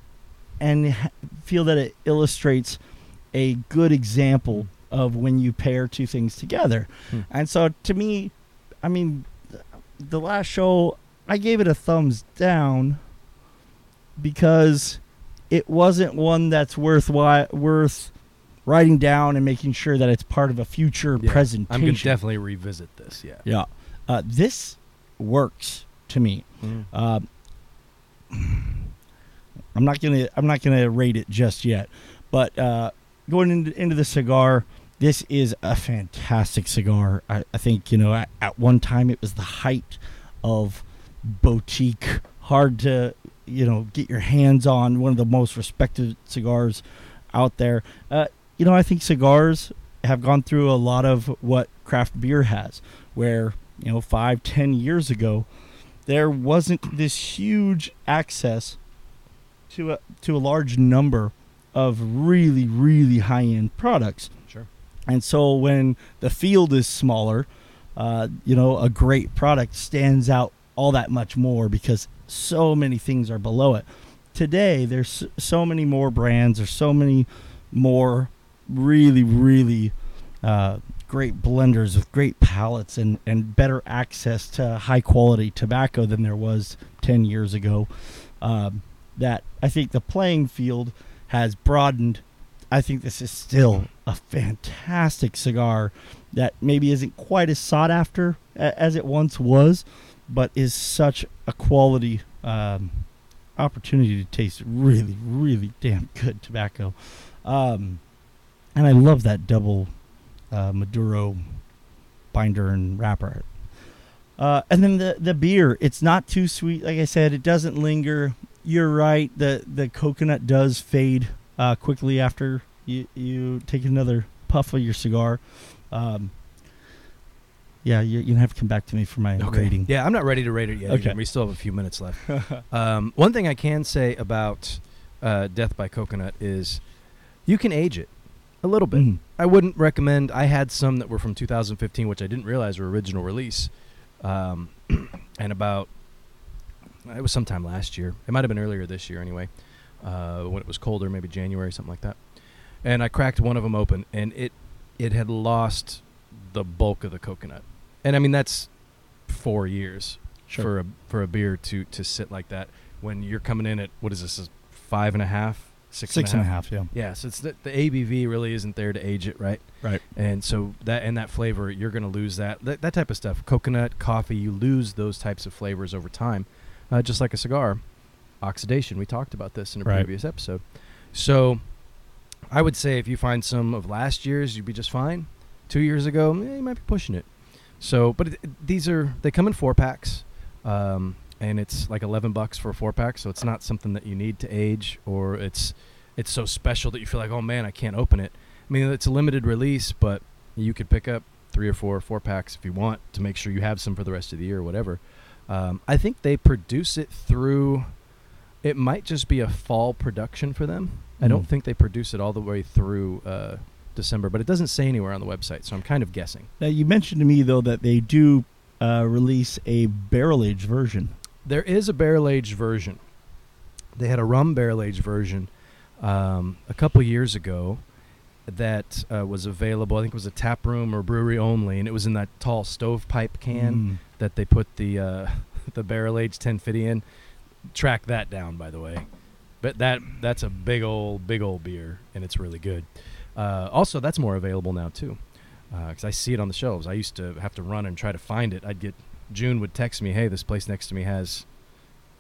Speaker 3: and feel that it illustrates a good example of when you pair two things together?
Speaker 2: Hmm.
Speaker 3: And so to me, I mean, the last show I gave it a thumbs down because it wasn't one that's worthwhile worth writing down and making sure that it's part of a future
Speaker 2: Yeah,
Speaker 3: presentation.
Speaker 2: I'm gonna definitely revisit this. Yeah.
Speaker 3: yeah, uh, this works to me. Uh, I'm not gonna I'm not gonna rate it just yet, but uh, going into, into the cigar, this is a fantastic cigar. I, I think you know at, at one time it was the height of boutique, hard to you know get your hands on, one of the most respected cigars out there. Uh, you know I think cigars have gone through a lot of what craft beer has, where you know five ten years ago there wasn't this huge access to a to a large number of really really high end products.
Speaker 2: Sure.
Speaker 3: And so when the field is smaller, uh, you know, a great product stands out all that much more because so many things are below it. Today, there's so many more brands, there's so many more really, really uh, great blenders with great palates and, and better access to high quality tobacco than there was 10 years ago. Um, that I think the playing field has broadened. I think this is still a fantastic cigar that maybe isn't quite as sought after as it once was, but is such a quality um, opportunity to taste really, really damn good tobacco. Um, and I love that double uh, Maduro binder and wrapper. Uh, and then the the beer, it's not too sweet. Like I said, it doesn't linger. You're right. the The coconut does fade uh, quickly after you you take another puff of your cigar. Um, yeah, you you have to come back to me for my rating.
Speaker 2: Yeah, I'm not ready to rate it yet.
Speaker 3: Okay.
Speaker 2: either. We still have a few minutes left. <laughs> um, one thing I can say about uh, Death by Coconut is you can age it a little bit.
Speaker 3: Mhm.
Speaker 2: I wouldn't recommend. I had some that were from 2015, which I didn't realize were original release, um, <clears throat> and about it was sometime last year. It might have been earlier this year, anyway, uh, when it was colder, maybe January, something like that. And I cracked one of them open, and it it had lost the bulk of the coconut. And I mean that's four years
Speaker 3: Sure.
Speaker 2: for a for a beer to to sit like that when you're coming in at what is this a five and a half six
Speaker 3: Six and a half. Yeah.
Speaker 2: yeah so it's the, the abv really isn't there to age it right
Speaker 3: Right.
Speaker 2: and so that and that flavor you're going to lose that, that that type of stuff coconut coffee you lose those types of flavors over time uh, just like a cigar oxidation we talked about this in a
Speaker 3: Right.
Speaker 2: previous episode so i would say if you find some of last year's you'd be just fine two years ago eh, you might be pushing it so but it- these are they come in four packs um, and it's like 11 bucks for a four pack so it's not something that you need to age or it's it's so special that you feel like oh man i can't open it i mean it's a limited release but you could pick up three or four four packs if you want to make sure you have some for the rest of the year or whatever um, i think they produce it through it might just be a fall production for them i don't
Speaker 3: Mm.
Speaker 2: think they produce it all the way through uh, december but it doesn't say anywhere on the website so i'm kind of guessing
Speaker 3: Now you mentioned to me though that they do uh, release a barrel aged version.
Speaker 2: There is a barrel aged version. they had a rum barrel aged version um, a couple years ago that uh, was available. I think it was a tap room or brewery only, and it was in that tall stovepipe can
Speaker 3: Mm.
Speaker 2: that they put the uh, <laughs> the barrel aged Ten FIDY in. Track that down, by the way. But that that's a big old big old beer, and it's really good. Uh, also, that's more available now too, because I see it on the shelves. I used to have to run and try to find it. I'd get June would text me, "Hey, this place next to me has,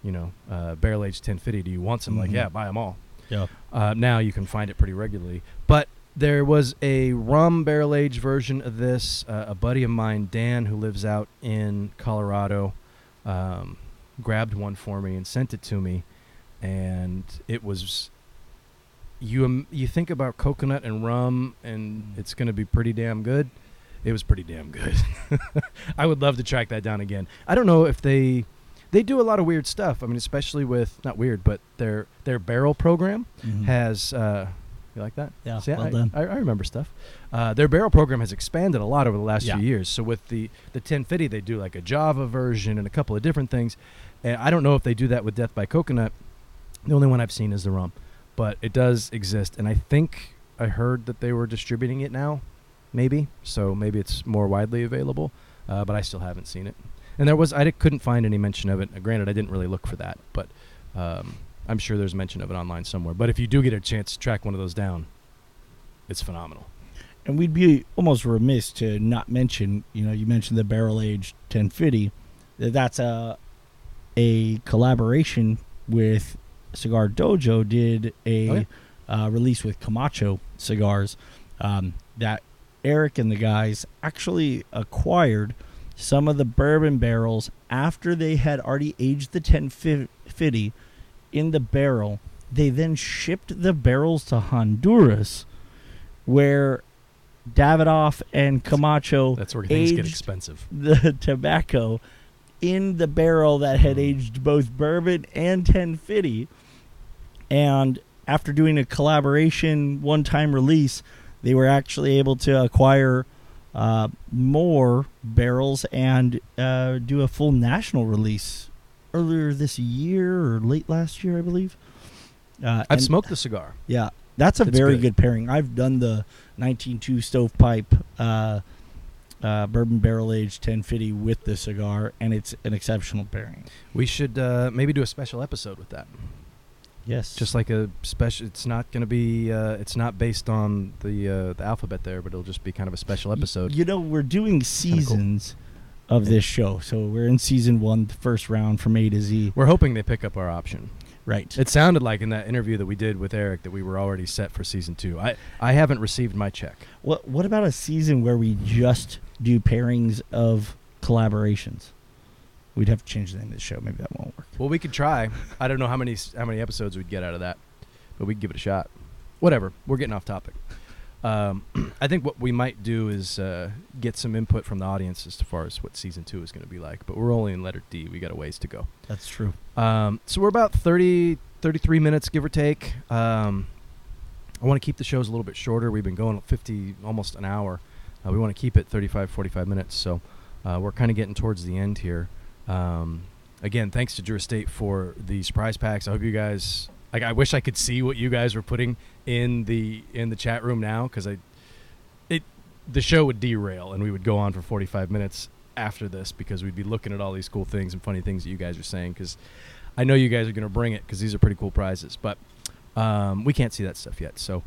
Speaker 2: you know, uh, barrel aged Ten FIDY. Do you want some?" Like,
Speaker 3: Mhm.
Speaker 2: yeah, buy them all.
Speaker 3: Yeah.
Speaker 2: Uh, now you can find it pretty regularly. But there was a rum barrel aged version of this. Uh, a buddy of mine, Dan, who lives out in Colorado, um, grabbed one for me and sent it to me, and it was. You um, you think about coconut and rum, and it's going to be pretty damn good. It was pretty damn good. <laughs> I would love to track that down again. I don't know if they they do a lot of weird stuff. I mean, especially with not weird, but their their barrel program
Speaker 3: Mhm.
Speaker 2: has uh, you like that?
Speaker 3: Yeah,
Speaker 2: See,
Speaker 3: well
Speaker 2: I,
Speaker 3: done.
Speaker 2: I, I remember stuff. Uh, their barrel program has expanded a lot over the last
Speaker 3: Yeah.
Speaker 2: few years. So with the the Ten FIDY, they do like a Java version and a couple of different things. And I don't know if they do that with Death by Coconut. The only one I've seen is the rum, but it does exist, and I think I heard that they were distributing it now, maybe. So maybe it's more widely available, uh, but I still haven't seen it. And there was I couldn't find any mention of it. Uh, granted, I didn't really look for that, but um, I'm sure there's mention of it online somewhere. But if you do get a chance to track one of those down, it's phenomenal.
Speaker 3: And we'd be almost remiss to not mention, you know, you mentioned the barrel aged Ten FIDY. That's a a collaboration with Cigar Dojo did a
Speaker 2: Oh, yeah.
Speaker 3: uh, release with Camacho cigars um, that Eric and the guys actually acquired some of the bourbon barrels after they had already aged the Ten FIDY in the barrel. They then shipped the barrels to Honduras, where Davidoff and Camacho
Speaker 2: That's where things get expensive. <laughs>
Speaker 3: the tobacco in the barrel that had hmm. aged both bourbon and Ten FIDY. And after doing a collaboration one time release, they were actually able to acquire uh, more barrels and uh, do a full national release earlier this year or late last year, I believe. Uh,
Speaker 2: I've
Speaker 3: and-
Speaker 2: smoked the cigar.
Speaker 3: yeah, that's a
Speaker 2: It's
Speaker 3: very
Speaker 2: good.
Speaker 3: good. pairing. I've done the 192 stovepipe uh, uh, bourbon barrel aged Ten FIDY with the cigar, and it's an exceptional pairing.
Speaker 2: We should uh, maybe do a special episode with that.
Speaker 3: Yes,
Speaker 2: Just like a special. It's not going to be. Uh, it's not based on the uh, the alphabet there, but it'll just be kind of a special episode.
Speaker 3: You know, we're doing
Speaker 2: cool.
Speaker 3: seasons of this show, so we're in season one, the first round from A to Z.
Speaker 2: We're hoping they pick up our option.
Speaker 3: Right.
Speaker 2: It sounded like in that interview that we did with Eric that we were already set for season two. I I haven't received my check.
Speaker 3: What What about a season where we just do pairings of collaborations? We'd have to change the name of the show. Maybe that won't work.
Speaker 2: Well, we could try. I don't know how many how many episodes we'd get out of that, but we would give it a shot. Whatever. We're getting off topic. Um, <clears throat> I think what we might do is uh, get some input from the audience as to far as what season two is going to be like. But we're only in letter D. We got a ways to go.
Speaker 3: That's true.
Speaker 2: Um, so we're about 30, 33 minutes, give or take. Um, I want to keep the shows a little bit shorter. We've been going 50, almost an hour. Uh, we want to keep it 35, 45 minutes. So uh, we're kind of getting towards the end here. Um, again, thanks to Drew Estate for the surprise packs. I hope you guys. Like, I wish I could see what you guys were putting in the in the chat room now because I, it, the show would derail and we would go on for 45 minutes after this because we'd be looking at all these cool things and funny things that you guys are saying because I know you guys are going to bring it because these are pretty cool prizes, but um, we can't see that stuff yet. So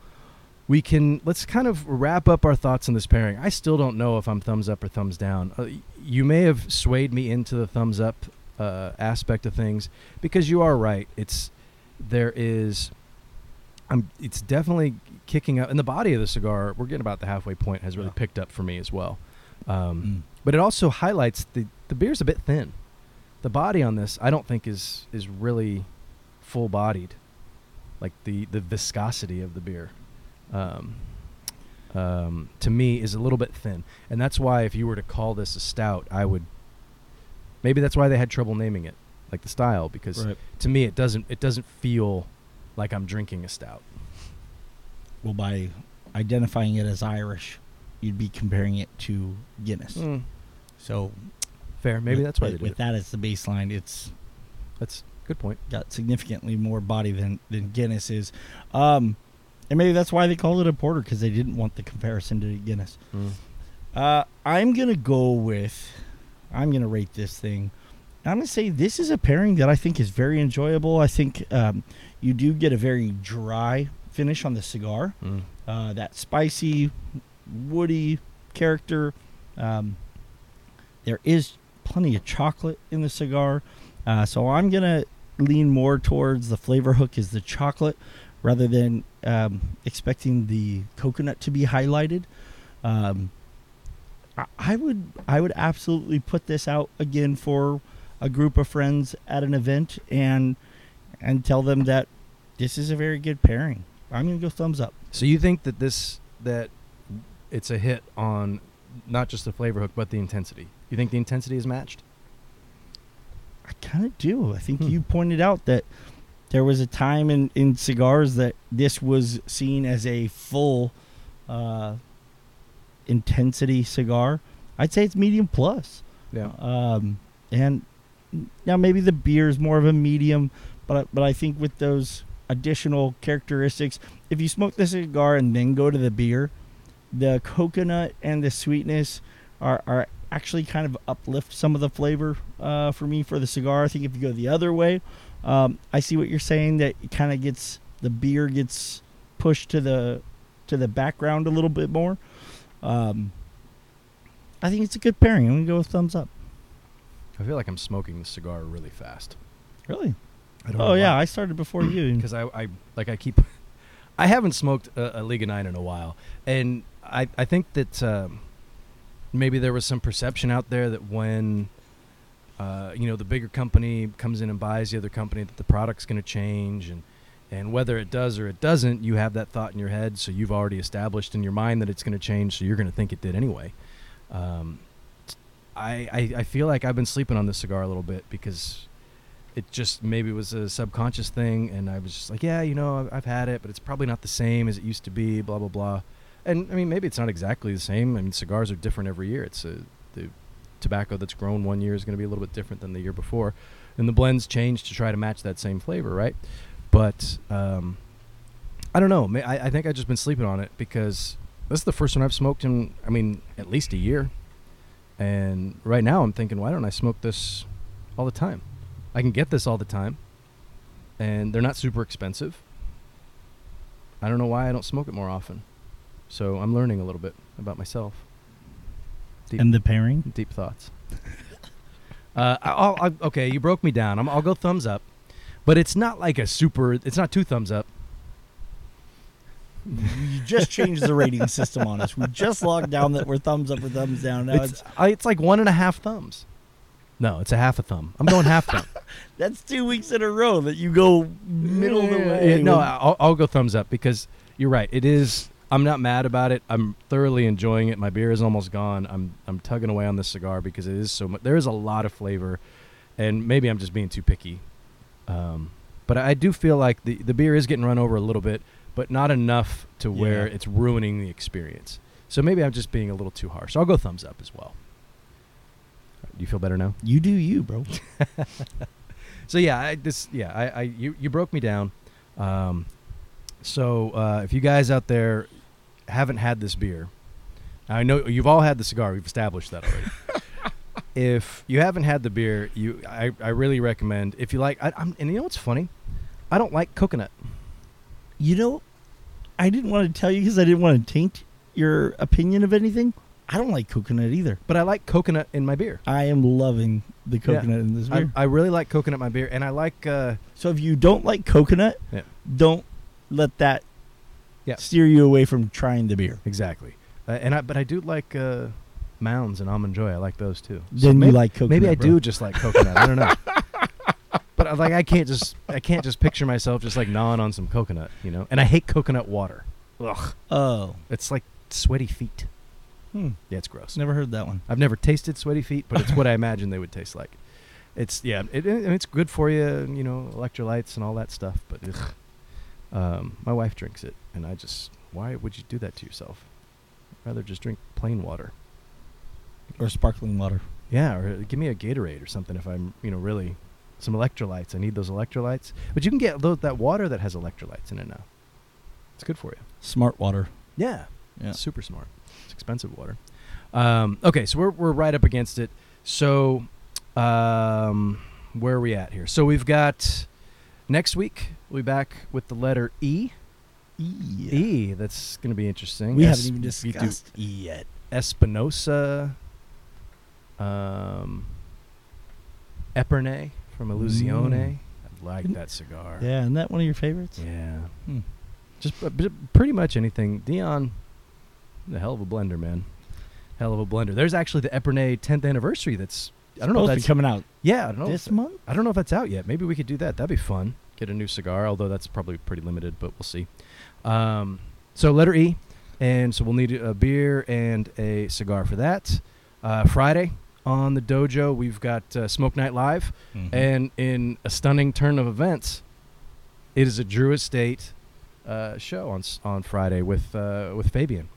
Speaker 2: we can let's kind of wrap up our thoughts on this pairing. I still don't know if I'm thumbs up or thumbs down. Uh, you may have swayed me into the thumbs up uh, aspect of things because you are right. It's there is. I'm. It's definitely kicking up, and the body of the cigar. We're getting about the halfway point. Has really
Speaker 3: Yeah.
Speaker 2: picked up for me as well. Um,
Speaker 3: Mm.
Speaker 2: but it also highlights the the beer's a bit thin. The body on this, I don't think is is really full bodied, like the the viscosity of the beer. Um, um, to me, is a little bit thin, and that's why if you were to call this a stout, I would. Maybe that's why they had trouble naming it, like the style, because
Speaker 3: Right.
Speaker 2: to me it doesn't it doesn't feel like I'm drinking a stout.
Speaker 3: Well, by identifying it as Irish, you'd be comparing it to Guinness.
Speaker 2: Mm,
Speaker 3: So
Speaker 2: fair, maybe
Speaker 3: with-
Speaker 2: that's why they
Speaker 3: with,
Speaker 2: did
Speaker 3: with
Speaker 2: it.
Speaker 3: that as the baseline, it's
Speaker 2: That's Good point.
Speaker 3: got significantly more body than than Guinness is, um, and maybe that's why they called it a porter because they didn't want the comparison to Guinness.
Speaker 2: Mm.
Speaker 3: Uh, I'm gonna go with. I'm gonna rate this thing. I'm gonna say this is a pairing that I think is very enjoyable. I think um, you do get a very dry finish on the cigar.
Speaker 2: Mm.
Speaker 3: Uh, that spicy, woody character. Um, there is plenty of chocolate in the cigar, uh, so I'm gonna lean more towards the flavor hook is the chocolate rather than um, expecting the coconut to be highlighted. Um, I- I would I would absolutely put this out again for a group of friends at an event and and tell them that this is a very good pairing. I'm gonna go thumbs up.
Speaker 2: So you think that this that it's a hit on not just the flavor hook but the intensity? You think the intensity is matched?
Speaker 3: I kind of do. I think
Speaker 2: Hmm.
Speaker 3: you pointed out that there was a time in, in cigars that this was seen as a full uh, intensity cigar. I'd say it's medium plus.
Speaker 2: Yeah.
Speaker 3: Um, and now maybe the beer is more of a medium, but I- but I think with those additional characteristics, if you smoke the cigar and then go to the beer, the coconut and the sweetness are are actually kind of uplift some of the flavor uh, for me for the cigar. I think if you go the other way, um, I see what you're saying that it kind of gets the beer gets pushed to the to the background a little bit more. Um, I think it's a good pairing. I'm gonna go with thumbs up.
Speaker 2: I feel like I'm smoking the cigar really fast.
Speaker 3: Really?
Speaker 2: I
Speaker 3: Oh yeah, I started before you. <clears throat>
Speaker 2: because I, I like I keep <laughs> I haven't smoked a, a Liga Nine in a while, and I I think that um, maybe there was some perception out there that when uh, you know the bigger company comes in and buys the other company that the product's going to change and and whether it does or it doesn't, you have that thought in your head, so you've already established in your mind that it's going to change, so you're going to think it did anyway. Um, I, I I feel like I've been sleeping on this cigar a little bit because it just maybe was a subconscious thing and i was just like yeah you know I've, I've had it but it's probably not the same as it used to be blah blah blah and i mean maybe it's not exactly the same i mean cigars are different every year it's a, tobacco that's grown one year is going to be a little bit different than the year before and the blends change to try to match that same flavor right but um, i don't know I, I think i've just been sleeping on it because this is the first one i've smoked in i mean at least a year and right now i'm thinking why don't i smoke this all the time I can get this all the time, and they're not super expensive. I don't know why I don't smoke it more often. So I'm learning a little bit about myself. Deep,
Speaker 3: and the pairing.
Speaker 2: deep thoughts. <laughs> uh, I- I'll, okay, you broke me down. I'm, I'll go thumbs up, but it's not like a super. It's not two thumbs up.
Speaker 3: You just changed the rating system on us. We just locked down that we're thumbs up or thumbs down. Now
Speaker 2: It's,
Speaker 3: it's,
Speaker 2: I, it's like one and a half thumbs. No, it's a half a thumb. I'm going half thumb. <laughs>
Speaker 3: that's two weeks in a row that you go middle of the way.
Speaker 2: yeah, no, I'll, I'll go thumbs up because you're right. It is. I'm not mad about it. I'm thoroughly enjoying it. My beer is almost gone. I'm I'm tugging away on this cigar because it is so much. There is a lot of flavor, and maybe I'm just being too picky. Um, but I do feel like the the beer is getting run over a little bit, but not enough to where
Speaker 3: Yeah.
Speaker 2: it's ruining the experience. So maybe I'm just being a little too harsh. I'll go thumbs up as well. Do you feel better now?
Speaker 3: you do you, bro. <laughs>
Speaker 2: So yeah, I, this yeah, I, I you you broke me down. Um, so uh, if you guys out there haven't had this beer, I know you've all had the cigar. We've established that already. <laughs> if you haven't had the beer, you I, I really recommend. If you like, I, I'm and you know what's funny, I don't like coconut.
Speaker 3: You know, I didn't want to tell you because I didn't want to taint your opinion of anything. I don't like coconut either.
Speaker 2: But I like coconut in my beer.
Speaker 3: I am loving the coconut in this
Speaker 2: I,
Speaker 3: beer.
Speaker 2: I really like coconut in my beer, and I like uh,
Speaker 3: so if you don't like coconut,
Speaker 2: Yeah.
Speaker 3: don't let that
Speaker 2: Yeah.
Speaker 3: steer you away from trying the beer.
Speaker 2: exactly. Uh, and I but I do like uh, Mounds and Almond Joy. I like those too. So
Speaker 3: Then you like coconut.
Speaker 2: Maybe I
Speaker 3: bro.
Speaker 2: do just like coconut. I don't know. <laughs> But uh, like I can't just I can't just picture myself just like gnawing on some coconut, you know. And I hate coconut water. Ugh,
Speaker 3: Oh,
Speaker 2: it's like sweaty feet.
Speaker 3: hmm.
Speaker 2: Yeah, it's gross.
Speaker 3: never heard that one.
Speaker 2: I've never tasted sweaty feet, but it's what I imagine they would taste like. It's yeah, it, it- it's good for you, you know, electrolytes and all that stuff. But ugh. <laughs> Um, my wife drinks it, and I just why would you do that to yourself? I'd rather just drink plain water.
Speaker 3: Or sparkling water.
Speaker 2: Yeah, or give me a Gatorade or something if I'm, you know, really some electrolytes. I need those electrolytes. But you can get those, that water that has electrolytes in it now. It's good for you.
Speaker 3: Smart water.
Speaker 2: Yeah.
Speaker 3: Yeah.
Speaker 2: Super smart. It's expensive water. Um, okay, so we're we're right up against it. So, um, where are we at here? So we've got next week. We'll be back with the letter E.
Speaker 3: E.
Speaker 2: E. That's going to be interesting.
Speaker 3: We
Speaker 2: Es-
Speaker 3: haven't even discussed E yet.
Speaker 2: Espinosa. Um, Epernay from Illusione.
Speaker 3: Mm.
Speaker 2: I like that cigar.
Speaker 3: Yeah, isn't that one of your favorites?
Speaker 2: Yeah.
Speaker 3: Hmm.
Speaker 2: Just b- pretty much anything. Dion, the hell of a blender, man. Hell of a blender. There's actually the Epernay 10th anniversary. That's I don't know if that's
Speaker 3: coming out
Speaker 2: yeah. I don't know.
Speaker 3: this
Speaker 2: if,
Speaker 3: month.
Speaker 2: I don't know if that's out yet. Maybe we could do that. That'd be fun. Get a new cigar, although that's probably pretty limited, but we'll see. Um, so letter E, and so we'll need a beer and a cigar for that. Uh, Friday on the dojo, we've got uh, Smoke Night Live.
Speaker 3: Mm-hmm.
Speaker 2: And in a stunning turn of events, it is a Drew Estate uh, show on on Friday with uh, with Fabian.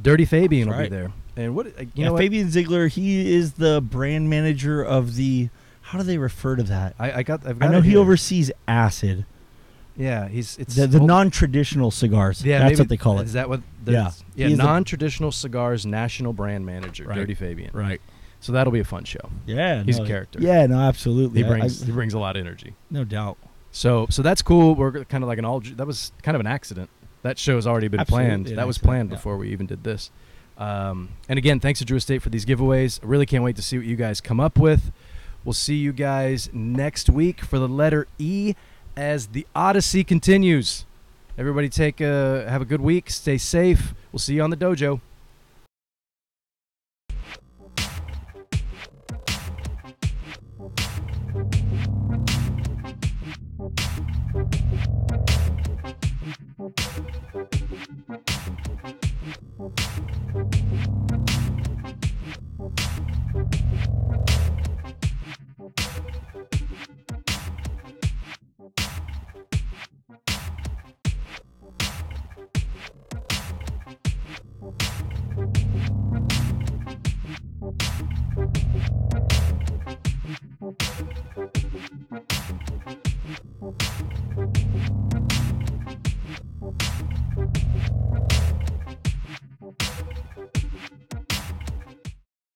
Speaker 2: Dirty Fabian
Speaker 3: That's
Speaker 2: will
Speaker 3: right.
Speaker 2: be there. And what uh, you
Speaker 3: yeah,
Speaker 2: know? what?
Speaker 3: Fabian Ziegler. He is the brand manager of the. How do they refer to that?
Speaker 2: I, I got. I've got
Speaker 3: I know he
Speaker 2: here.
Speaker 3: oversees ACID,
Speaker 2: Yeah, he's it's
Speaker 3: the, the
Speaker 2: well,
Speaker 3: non-traditional cigars.
Speaker 2: Yeah,
Speaker 3: that's
Speaker 2: maybe-
Speaker 3: what they call it.
Speaker 2: Is that what? The,
Speaker 3: Yeah.
Speaker 2: yeah.
Speaker 3: He's
Speaker 2: non-traditional cigars national brand manager,
Speaker 3: Right.
Speaker 2: Dirty Fabian.
Speaker 3: Right.
Speaker 2: So that'll be a fun show.
Speaker 3: Yeah,
Speaker 2: He's
Speaker 3: no,
Speaker 2: a character.
Speaker 3: Yeah, no, absolutely.
Speaker 2: He brings
Speaker 3: I-
Speaker 2: he brings a lot of energy.
Speaker 3: no doubt.
Speaker 2: So so that's cool. We're kind of like an all. That was kind of an accident. That show has already been
Speaker 3: Absolutely
Speaker 2: planned.
Speaker 3: an
Speaker 2: That was
Speaker 3: accident,
Speaker 2: planned
Speaker 3: yeah.
Speaker 2: before we even did this. Um, and again, thanks to Drew Estate for these giveaways. I really can't wait to see what you guys come up with. We'll see you guys next week for the letter E as the Odyssey continues. Everybody take a have a good week. Stay safe. We'll see you on the dojo. Thank